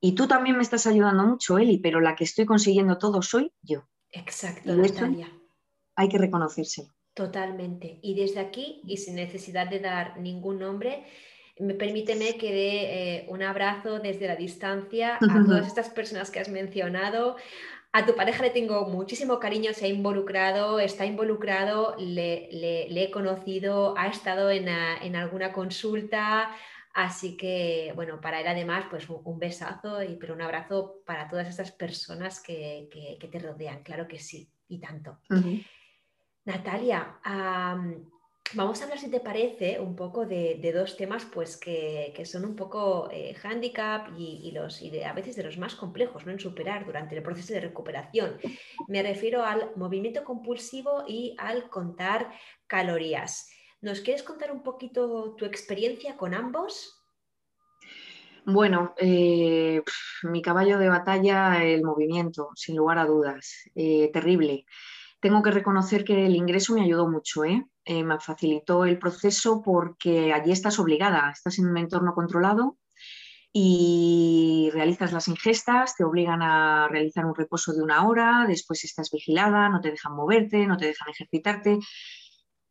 Y tú también me estás ayudando mucho, Eli, pero la que estoy consiguiendo todo soy yo. Exacto, Natalia. Hay que reconocérselo. Totalmente. Y desde aquí, y sin necesidad de dar ningún nombre, me permíteme que dé eh, un abrazo desde la distancia a todas estas personas que has mencionado. A tu pareja le tengo muchísimo cariño, se ha involucrado, está involucrado, le, he conocido, ha estado en, alguna consulta, así que, bueno, para él además, pues un, besazo, y, pero un abrazo para todas estas personas que, te rodean, claro que sí, y tanto. Natalia, vamos a hablar, si te parece, un poco de, dos temas pues, que, son un poco eh, handicap y, a veces de los más complejos ¿no? en superar durante el proceso de recuperación. Me refiero al movimiento compulsivo y al contar calorías. ¿Nos quieres contar un poquito tu experiencia con ambos? Bueno, eh, mi caballo de batalla, el movimiento, sin lugar a dudas, eh, terrible tengo que reconocer que el ingreso me ayudó mucho, ¿eh? ¿eh? me facilitó el proceso porque allí estás obligada, estás en un entorno controlado y realizas las ingestas, te obligan a realizar un reposo de una hora, después estás vigilada, no te dejan moverte, no te dejan ejercitarte.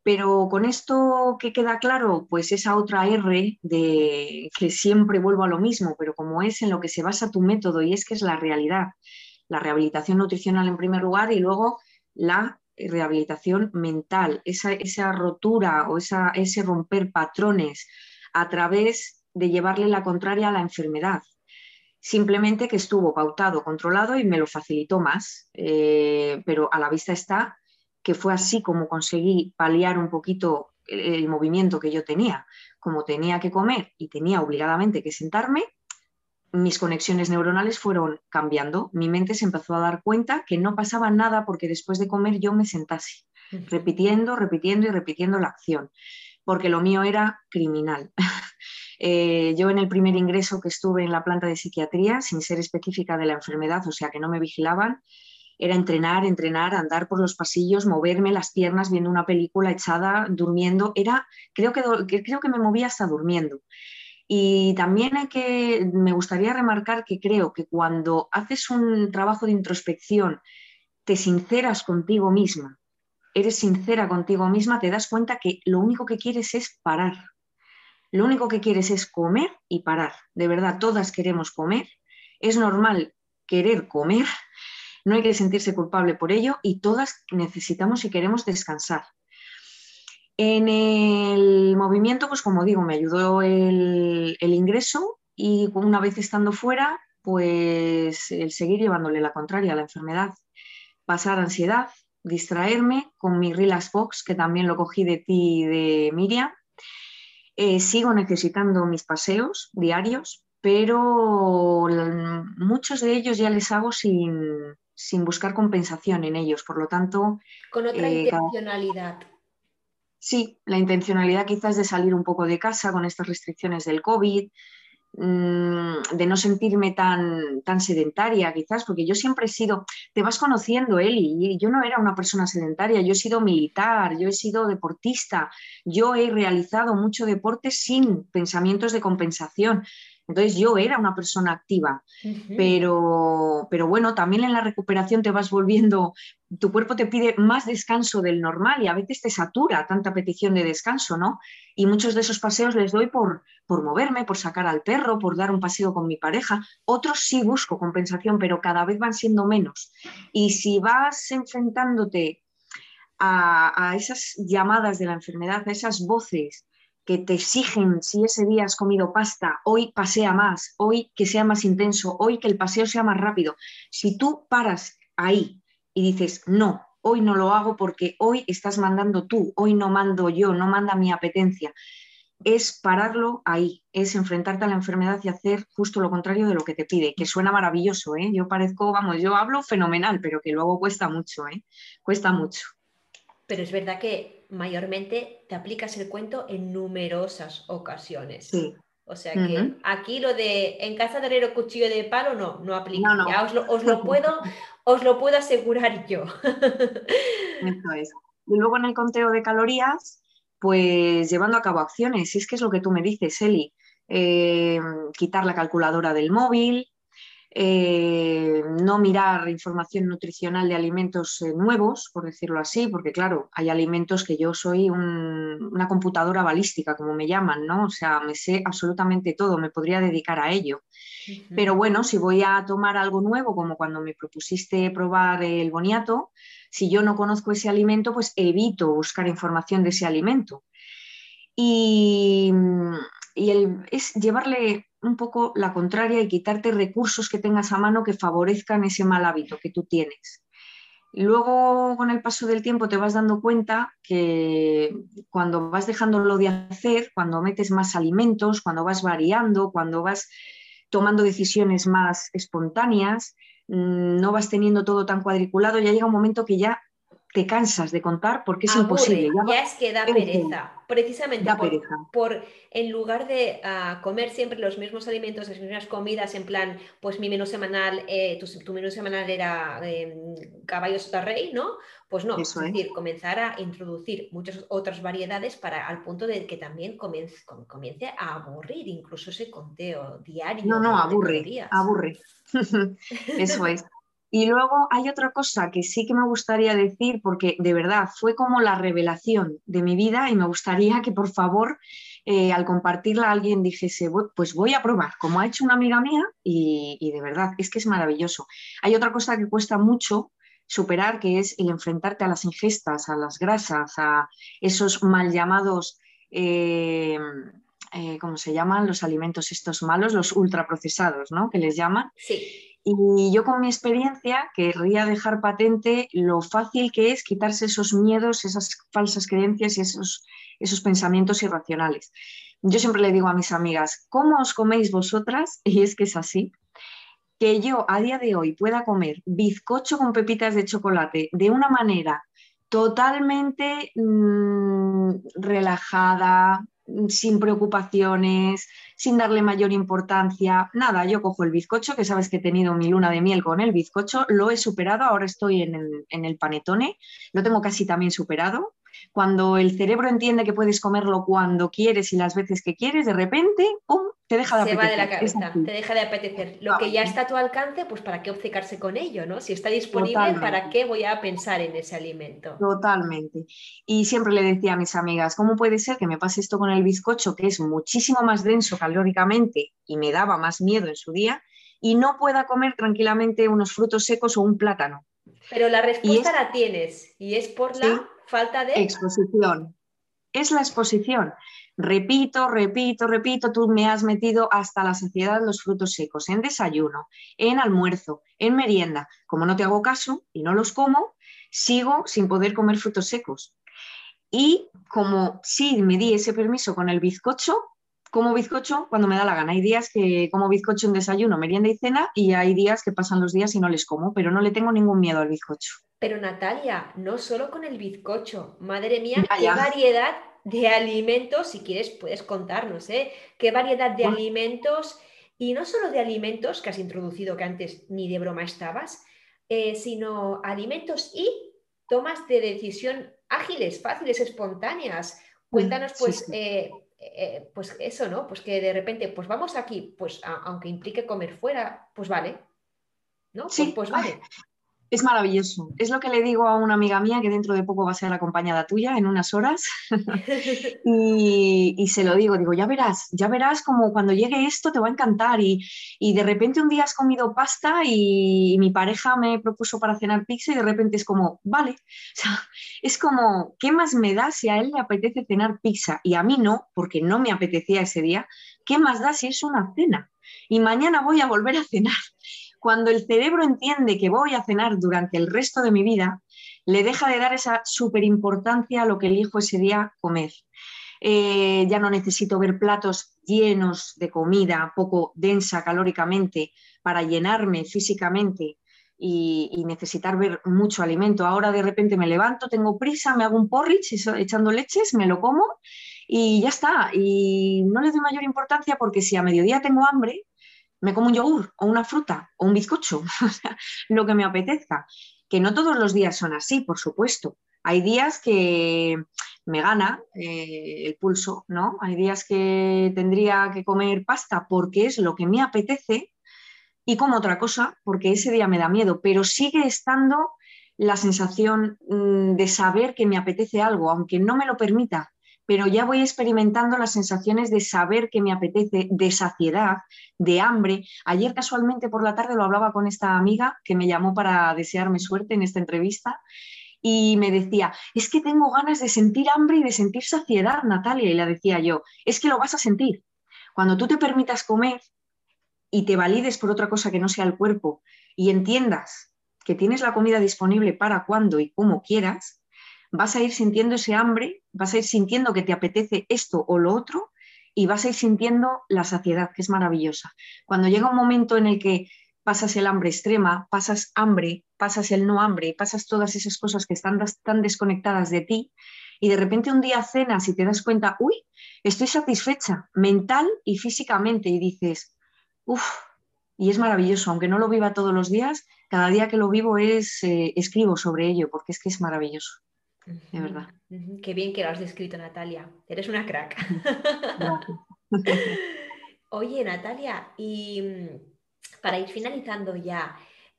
Pero con esto que queda claro, pues esa otra R de que siempre vuelvo a lo mismo, pero como es en lo que se basa tu método y es que es la realidad, la rehabilitación nutricional en primer lugar y luego la rehabilitación mental, esa, rotura o ese romper patrones a través de llevarle la contraria a la enfermedad. Simplemente que estuvo pautado, controlado y me lo facilitó más, eh, pero a la vista está que fue así como conseguí paliar un poquito el movimiento que yo tenía. Como tenía que comer y tenía obligadamente que sentarme, mis conexiones neuronales fueron cambiando. Mi mente se empezó a dar cuenta que no pasaba nada porque después de comer yo me sentase, repitiendo, repitiendo y repitiendo la acción, porque lo mío era criminal. Eh, yo en el primer ingreso que estuve en la planta de psiquiatría, sin ser específica de la enfermedad, o sea que no me vigilaban, era entrenar, entrenar, andar por los pasillos, moverme las piernas viendo una película echada, durmiendo. Era, creo que, creo que me movía hasta durmiendo. Y también hay que, me gustaría remarcar que creo que cuando haces un trabajo de introspección, te sinceras contigo misma, eres sincera contigo misma, te das cuenta que lo único que quieres es parar. Lo único que quieres es comer y parar. De verdad, todas queremos comer. Es normal querer comer, no hay que sentirse culpable por ello y todas necesitamos y queremos descansar. En el movimiento, pues como digo, me ayudó el, ingreso y una vez estando fuera, pues el seguir llevándole la contraria a la enfermedad, pasar ansiedad, distraerme con mi Relax Box, que también lo cogí de ti y de Miriam. Eh, sigo necesitando mis paseos diarios, pero muchos de ellos ya les hago sin, buscar compensación en ellos. Por lo tanto... Con otra eh, intencionalidad. Sí, la intencionalidad quizás de salir un poco de casa con estas restricciones del COVID, mm, de no sentirme tan, tan sedentaria quizás, porque yo siempre he sido, te vas conociendo, Eli, yo no era una persona sedentaria, yo he sido militar, yo he sido deportista, yo he realizado mucho deporte sin pensamientos de compensación. Entonces yo era una persona activa, pero, pero bueno, también en la recuperación te vas volviendo, tu cuerpo te pide más descanso del normal y a veces te satura tanta petición de descanso, ¿no? Y muchos de esos paseos les doy por, por moverme, por sacar al perro, por dar un paseo con mi pareja. Otros sí busco compensación, pero cada vez van siendo menos. Y si vas enfrentándote a, a esas llamadas de la enfermedad, a esas voces, que te exigen si ese día has comido pasta, hoy pasea más, hoy que sea más intenso, hoy que el paseo sea más rápido. Si tú paras ahí y dices, no, hoy no lo hago porque hoy estás mandando tú, hoy no mando yo, no manda mi apetencia, es pararlo ahí, es enfrentarte a la enfermedad y hacer justo lo contrario de lo que te pide, que suena maravilloso, ¿eh? Yo parezco, vamos, yo hablo fenomenal, pero que luego cuesta mucho, ¿eh? Cuesta mucho. Pero es verdad que mayormente te aplicas el cuento en numerosas ocasiones. Sí. O sea que aquí lo de en casa de herrero cuchillo de palo no, no aplica. Ya os lo, os lo, puedo, os lo puedo asegurar yo. Eso es. Y luego en el conteo de calorías, pues llevando a cabo acciones, si es que es lo que tú me dices, Eli. Eh, quitar la calculadora del móvil, eh, no mirar información nutricional de alimentos eh, nuevos, por decirlo así, porque claro, hay alimentos que yo soy una computadora balística, como me llaman, ¿no? O sea, me sé absolutamente todo, me podría dedicar a ello. Pero bueno, si voy a tomar algo nuevo, como cuando me propusiste probar el boniato, si yo no conozco ese alimento, pues evito buscar información de ese alimento. Y, y el, es llevarle un poco la contraria y quitarte recursos que tengas a mano que favorezcan ese mal hábito que tú tienes. Luego, con el paso del tiempo, te vas dando cuenta que cuando vas dejándolo de hacer, cuando metes más alimentos, cuando vas variando, cuando vas tomando decisiones más espontáneas, mm, no vas teniendo todo tan cuadriculado, ya llega un momento que ya te cansas de contar porque es imposible. Ya, es que da pereza, precisamente por, en lugar de ah, comer siempre los mismos alimentos, las mismas comidas, en plan, pues mi menú semanal, eh, tu, menú semanal era em, caballos de rey, ¿no? Pues no, es decir, comenzar a introducir muchas otras variedades para al punto de que también comience, comience a aburrir incluso ese conteo diario. No, no, aburre, aburre. Eso es. Y luego hay otra cosa que sí que me gustaría decir, porque de verdad fue como la revelación de mi vida y me gustaría que por favor eh, al compartirla alguien dijese, pues voy a probar, como ha hecho una amiga mía y, de verdad es que es maravilloso. Hay otra cosa que cuesta mucho superar, que es el enfrentarte a las ingestas, a las grasas, a esos mal llamados... Eh, eh, ¿cómo se llaman? Los alimentos estos malos, los ultraprocesados, ¿no? Que les llaman. Sí. Y yo con mi experiencia querría dejar patente lo fácil que es quitarse esos miedos, esas falsas creencias y esos, esos pensamientos irracionales. Yo siempre le digo a mis amigas, ¿cómo os coméis vosotras? Y es que es así. Que yo a día de hoy pueda comer bizcocho con pepitas de chocolate de una manera totalmente mm, relajada, sin preocupaciones, sin darle mayor importancia. Nada, yo cojo el bizcocho, que sabes que he tenido mi luna de miel con el bizcocho, lo he superado, ahora estoy en el, en el panetone, lo tengo casi también superado. Cuando el cerebro entiende que puedes comerlo cuando quieres y las veces que quieres, de repente, ¡pum!, te deja de apetecer. Se va de la cabeza, te deja de apetecer. Lo que ya está a tu alcance, pues ¿para qué obcecarse con ello? ¿no? Si está disponible, ¿para qué voy a pensar en ese alimento? Totalmente. Y siempre le decía a mis amigas, ¿cómo puede ser que me pase esto con el bizcocho, que es muchísimo más denso calóricamente y me daba más miedo en su día, y no pueda comer tranquilamente unos frutos secos o un plátano? Pero la respuesta la tienes y es por la falta de exposición. Es la exposición. Repito, repito, repito, tú me has metido hasta la saciedad los frutos secos en desayuno, en almuerzo, en merienda. Como no te hago caso y no los como, sigo sin poder comer frutos secos. Y como sí me di ese permiso con el bizcocho, como bizcocho cuando me da la gana. Hay días que como bizcocho en desayuno, merienda y cena y hay días que pasan los días y no les como, pero no le tengo ningún miedo al bizcocho. Pero Natalia, no solo con el bizcocho, madre mía, qué variedad de alimentos, si quieres puedes contarnos, ¿eh? Qué variedad de alimentos, y no solo de alimentos que has introducido que antes ni de broma estabas, eh, sino alimentos y tomas de decisión ágiles, fáciles, espontáneas. Cuéntanos, pues, eh, eh, pues eso, ¿no? Pues que de repente, pues vamos aquí, pues aunque implique comer fuera, pues vale, ¿no? Sí, pues, pues vale. Es maravilloso. Es lo que le digo a una amiga mía que dentro de poco va a ser acompañada tuya en unas horas. y, se lo digo, digo, ya verás, ya verás como cuando llegue esto te va a encantar. Y, de repente un día has comido pasta y, mi pareja me propuso para cenar pizza y de repente es como, vale. O sea, es como, ¿qué más me da si a él le apetece cenar pizza y a mí no, porque no me apetecía ese día? ¿Qué más da si es una cena? Y mañana voy a volver a cenar. Cuando el cerebro entiende que voy a cenar durante el resto de mi vida, le deja de dar esa superimportancia a lo que elijo ese día comer. Eh, ya no necesito ver platos llenos de comida, poco densa calóricamente, para llenarme físicamente y, necesitar ver mucho alimento. Ahora de repente me levanto, tengo prisa, me hago un porridge echando leches, me lo como y ya está. Y no le doy mayor importancia porque si a mediodía tengo hambre, me como un yogur o una fruta o un bizcocho, lo que me apetezca. Que no todos los días son así, por supuesto. Hay días que me gana eh, el pulso, ¿no? Hay días que tendría que comer pasta porque es lo que me apetece y como otra cosa porque ese día me da miedo, pero sigue estando la sensación mm, de saber que me apetece algo, aunque no me lo permita, pero ya voy experimentando las sensaciones de saber que me apetece, de saciedad, de hambre. Ayer casualmente por la tarde lo hablaba con esta amiga que me llamó para desearme suerte en esta entrevista y me decía, es que tengo ganas de sentir hambre y de sentir saciedad, Natalia. Y le decía yo, es que lo vas a sentir. Cuando tú te permitas comer y te valides por otra cosa que no sea el cuerpo y entiendas que tienes la comida disponible para cuando y como quieras, vas a ir sintiendo ese hambre, vas a ir sintiendo que te apetece esto o lo otro y vas a ir sintiendo la saciedad, que es maravillosa. Cuando llega un momento en el que pasas el hambre extrema, pasas hambre, pasas el no hambre, pasas todas esas cosas que están tan desconectadas de ti y de repente un día cenas y te das cuenta, uy, estoy satisfecha mental y físicamente y dices, uff, y es maravilloso, aunque no lo viva todos los días, cada día que lo vivo es, eh, escribo sobre ello porque es que es maravilloso de verdad. Qué bien que lo has descrito, Natalia. Eres una crack. Oye, Natalia, y mm, para ir finalizando ya,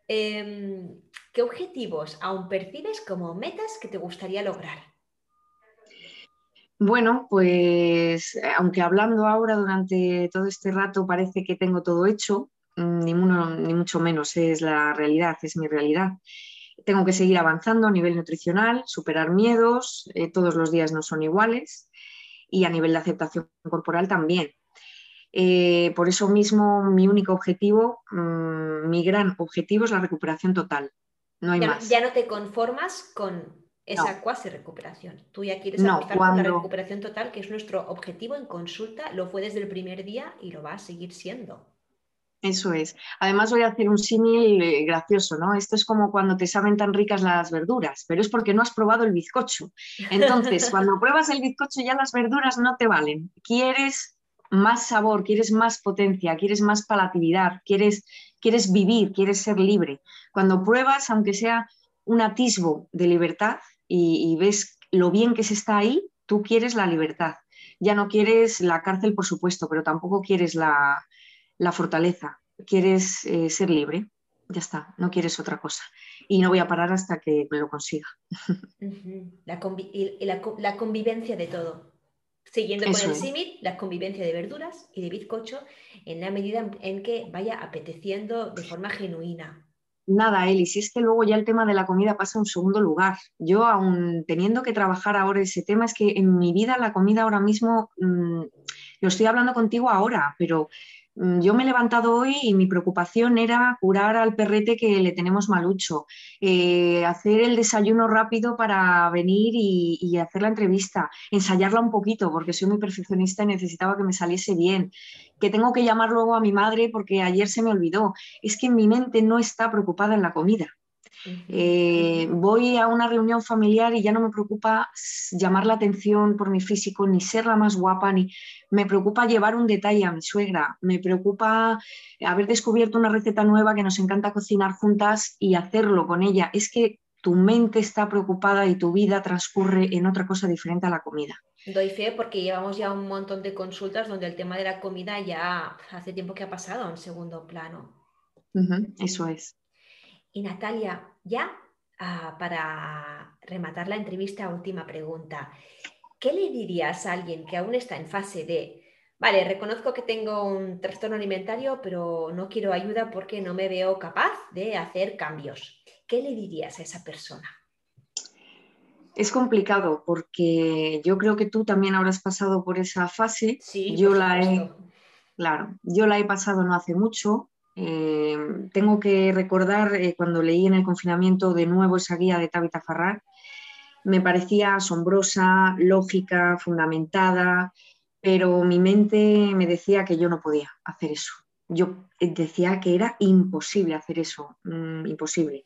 em, ¿qué objetivos aún percibes como metas que te gustaría lograr? Bueno, pues eh, aunque hablando ahora durante todo este rato parece que tengo todo hecho, mm, ni, ni mucho menos es la realidad, es mi realidad tengo que seguir avanzando a nivel nutricional, superar miedos, eh, todos los días no son iguales y a nivel de aceptación corporal también. Eh, por eso mismo mi único objetivo, mm, mi gran objetivo es la recuperación total. No hay ya, más. Ya no te conformas con esa cuasi recuperación. Tú ya quieres avanzar con la recuperación total, que es nuestro objetivo en consulta, lo fue desde el primer día y lo va a seguir siendo. Eso es. Además voy a hacer un símil eh, gracioso, ¿no? Esto es como cuando te saben tan ricas las verduras, pero es porque no has probado el bizcocho. Entonces, cuando pruebas el bizcocho ya las verduras no te valen. Quieres más sabor, quieres más potencia, quieres más palatividad, quieres, quieres vivir, quieres ser libre. Cuando pruebas, aunque sea un atisbo de libertad y, y ves lo bien que se está ahí, tú quieres la libertad. Ya no quieres la cárcel, por supuesto, pero tampoco quieres la, la fortaleza, quieres eh, ser libre, ya está, no quieres otra cosa. Y no voy a parar hasta que lo consiga. la, la, convivencia de todo. Siguiendo con el símil, la convivencia de verduras y de bizcocho en la medida en que vaya apeteciendo de forma genuina. Nada, Eli, si es que luego ya el tema de la comida pasa a un segundo lugar. Yo, aún teniendo que trabajar ahora ese tema, es que en mi vida la comida ahora mismo, mm, lo estoy hablando contigo ahora, pero yo me he levantado hoy y mi preocupación era curar al perrete que le tenemos malucho, eh, hacer el desayuno rápido para venir y, hacer la entrevista, ensayarla un poquito porque soy muy perfeccionista y necesitaba que me saliese bien, que tengo que llamar luego a mi madre porque ayer se me olvidó. Es que mi mente no está preocupada en la comida. Eh, voy a una reunión familiar y ya no me preocupa llamar la atención por mi físico, ni ser la más guapa, ni me preocupa llevar un detalle a mi suegra, me preocupa haber descubierto una receta nueva que nos encanta cocinar juntas y hacerlo con ella. Es que tu mente está preocupada y tu vida transcurre en otra cosa diferente a la comida. Doy fe porque llevamos ya un montón de consultas donde el tema de la comida ya hace tiempo que ha pasado a un segundo plano. eso es. Y Natalia, ya ah, para rematar la entrevista, última pregunta. ¿Qué le dirías a alguien que aún está en fase de, vale, reconozco que tengo un trastorno alimentario, pero no quiero ayuda porque no me veo capaz de hacer cambios? ¿Qué le dirías a esa persona? Es complicado porque yo creo que tú también habrás pasado por esa fase. Sí, yo la he, claro, yo la he pasado no hace mucho. Eh, tengo que recordar eh, cuando leí en el confinamiento de nuevo esa guía de Tabitha Farrar, me parecía asombrosa, lógica, fundamentada, pero mi mente me decía que yo no podía hacer eso. Yo decía que era imposible hacer eso, mm, imposible.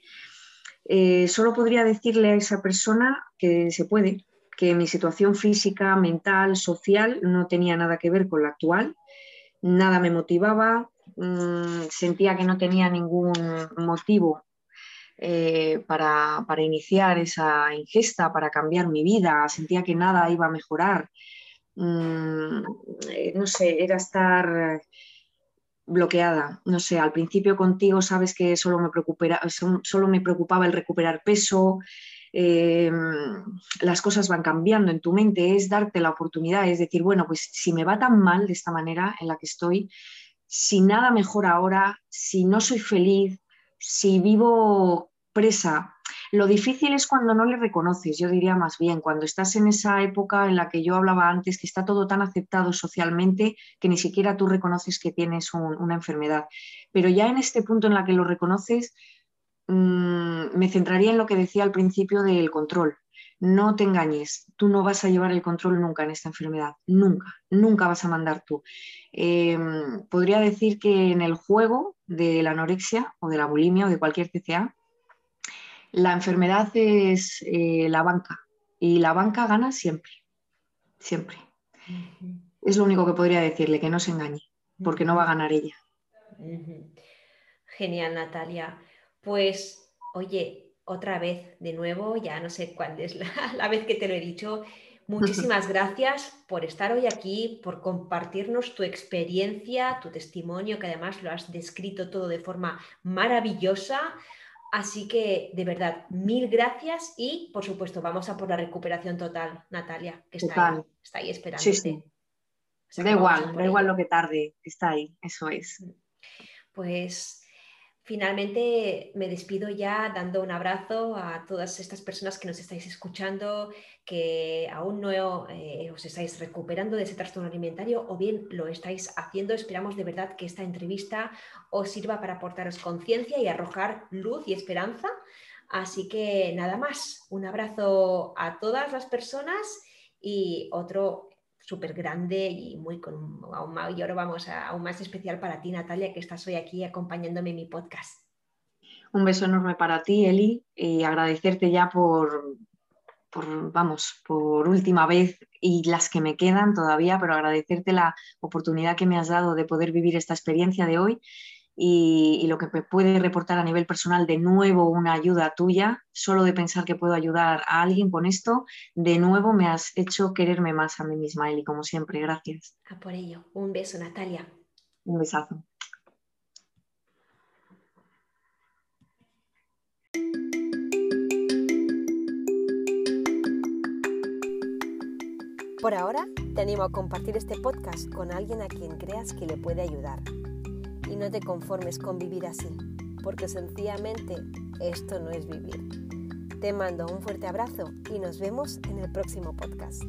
Eh, solo podría decirle a esa persona que se puede, que mi situación física, mental, social no tenía nada que ver con la actual, nada me motivaba, mm, sentía que no tenía ningún motivo eh, para, iniciar esa ingesta, para cambiar mi vida, sentía que nada iba a mejorar. Mm, eh, no sé, era estar bloqueada. No sé, al principio contigo sabes que solo me, solo me preocupaba el recuperar peso, em, las cosas van cambiando en tu mente, es darte la oportunidad, es decir, bueno, pues si me va tan mal de esta manera en la que estoy, si nada mejora ahora, si no soy feliz, si vivo presa lo difícil es cuando no le reconoces, yo diría más bien, cuando estás en esa época en la que yo hablaba antes, que está todo tan aceptado socialmente que ni siquiera tú reconoces que tienes una enfermedad. Pero ya en este punto en la que lo reconoces, mm, me centraría en lo que decía al principio del control. No te engañes, tú no vas a llevar el control nunca en esta enfermedad, nunca, nunca vas a mandar tú. Em, podría decir que en el juego de la anorexia o de la bulimia o de cualquier TCA, la enfermedad es eh, la banca y la banca gana siempre, siempre. Es lo único que podría decirle, que no se engañe, porque no va a ganar ella. Genial, Natalia. Pues, oye, otra vez, de nuevo, ya no sé cuál es la, vez que te lo he dicho. Muchísimas gracias por estar hoy aquí, por compartirnos tu experiencia, tu testimonio, que además lo has descrito todo de forma maravillosa. Así que, de verdad, mil gracias y, por supuesto, vamos a por la recuperación total, Natalia, que está, ahí, está ahí esperando. Sí, sí. da igual, da igual lo que tarde, está ahí, eso es. Pues Finalmente me despido ya dando un abrazo a todas estas personas que nos estáis escuchando, que aún no eh, os estáis recuperando de ese trastorno alimentario o bien lo estáis haciendo. Esperamos de verdad que esta entrevista os sirva para aportaros conciencia y arrojar luz y esperanza. Así que nada más, un abrazo a todas las personas y otro súper grande y muy con aún mayor, vamos, aún más especial para ti, Natalia, que estás hoy aquí acompañándome en mi podcast. Un beso enorme para ti, Eli, y agradecerte ya por, por, vamos, por última vez y las que me quedan todavía, pero agradecerte la oportunidad que me has dado de poder vivir esta experiencia de hoy y, lo que me puede reportar a nivel personal de nuevo una ayuda tuya, solo de pensar que puedo ayudar a alguien con esto, de nuevo me has hecho quererme más a mí misma, Eli, como siempre. Gracias. A por ello. Un beso, Natalia. Un besazo. Por ahora, te animo a compartir este podcast con alguien a quien creas que le puede ayudar y no te conformes con vivir así, porque sencillamente esto no es vivir. Te mando un fuerte abrazo y nos vemos en el próximo podcast.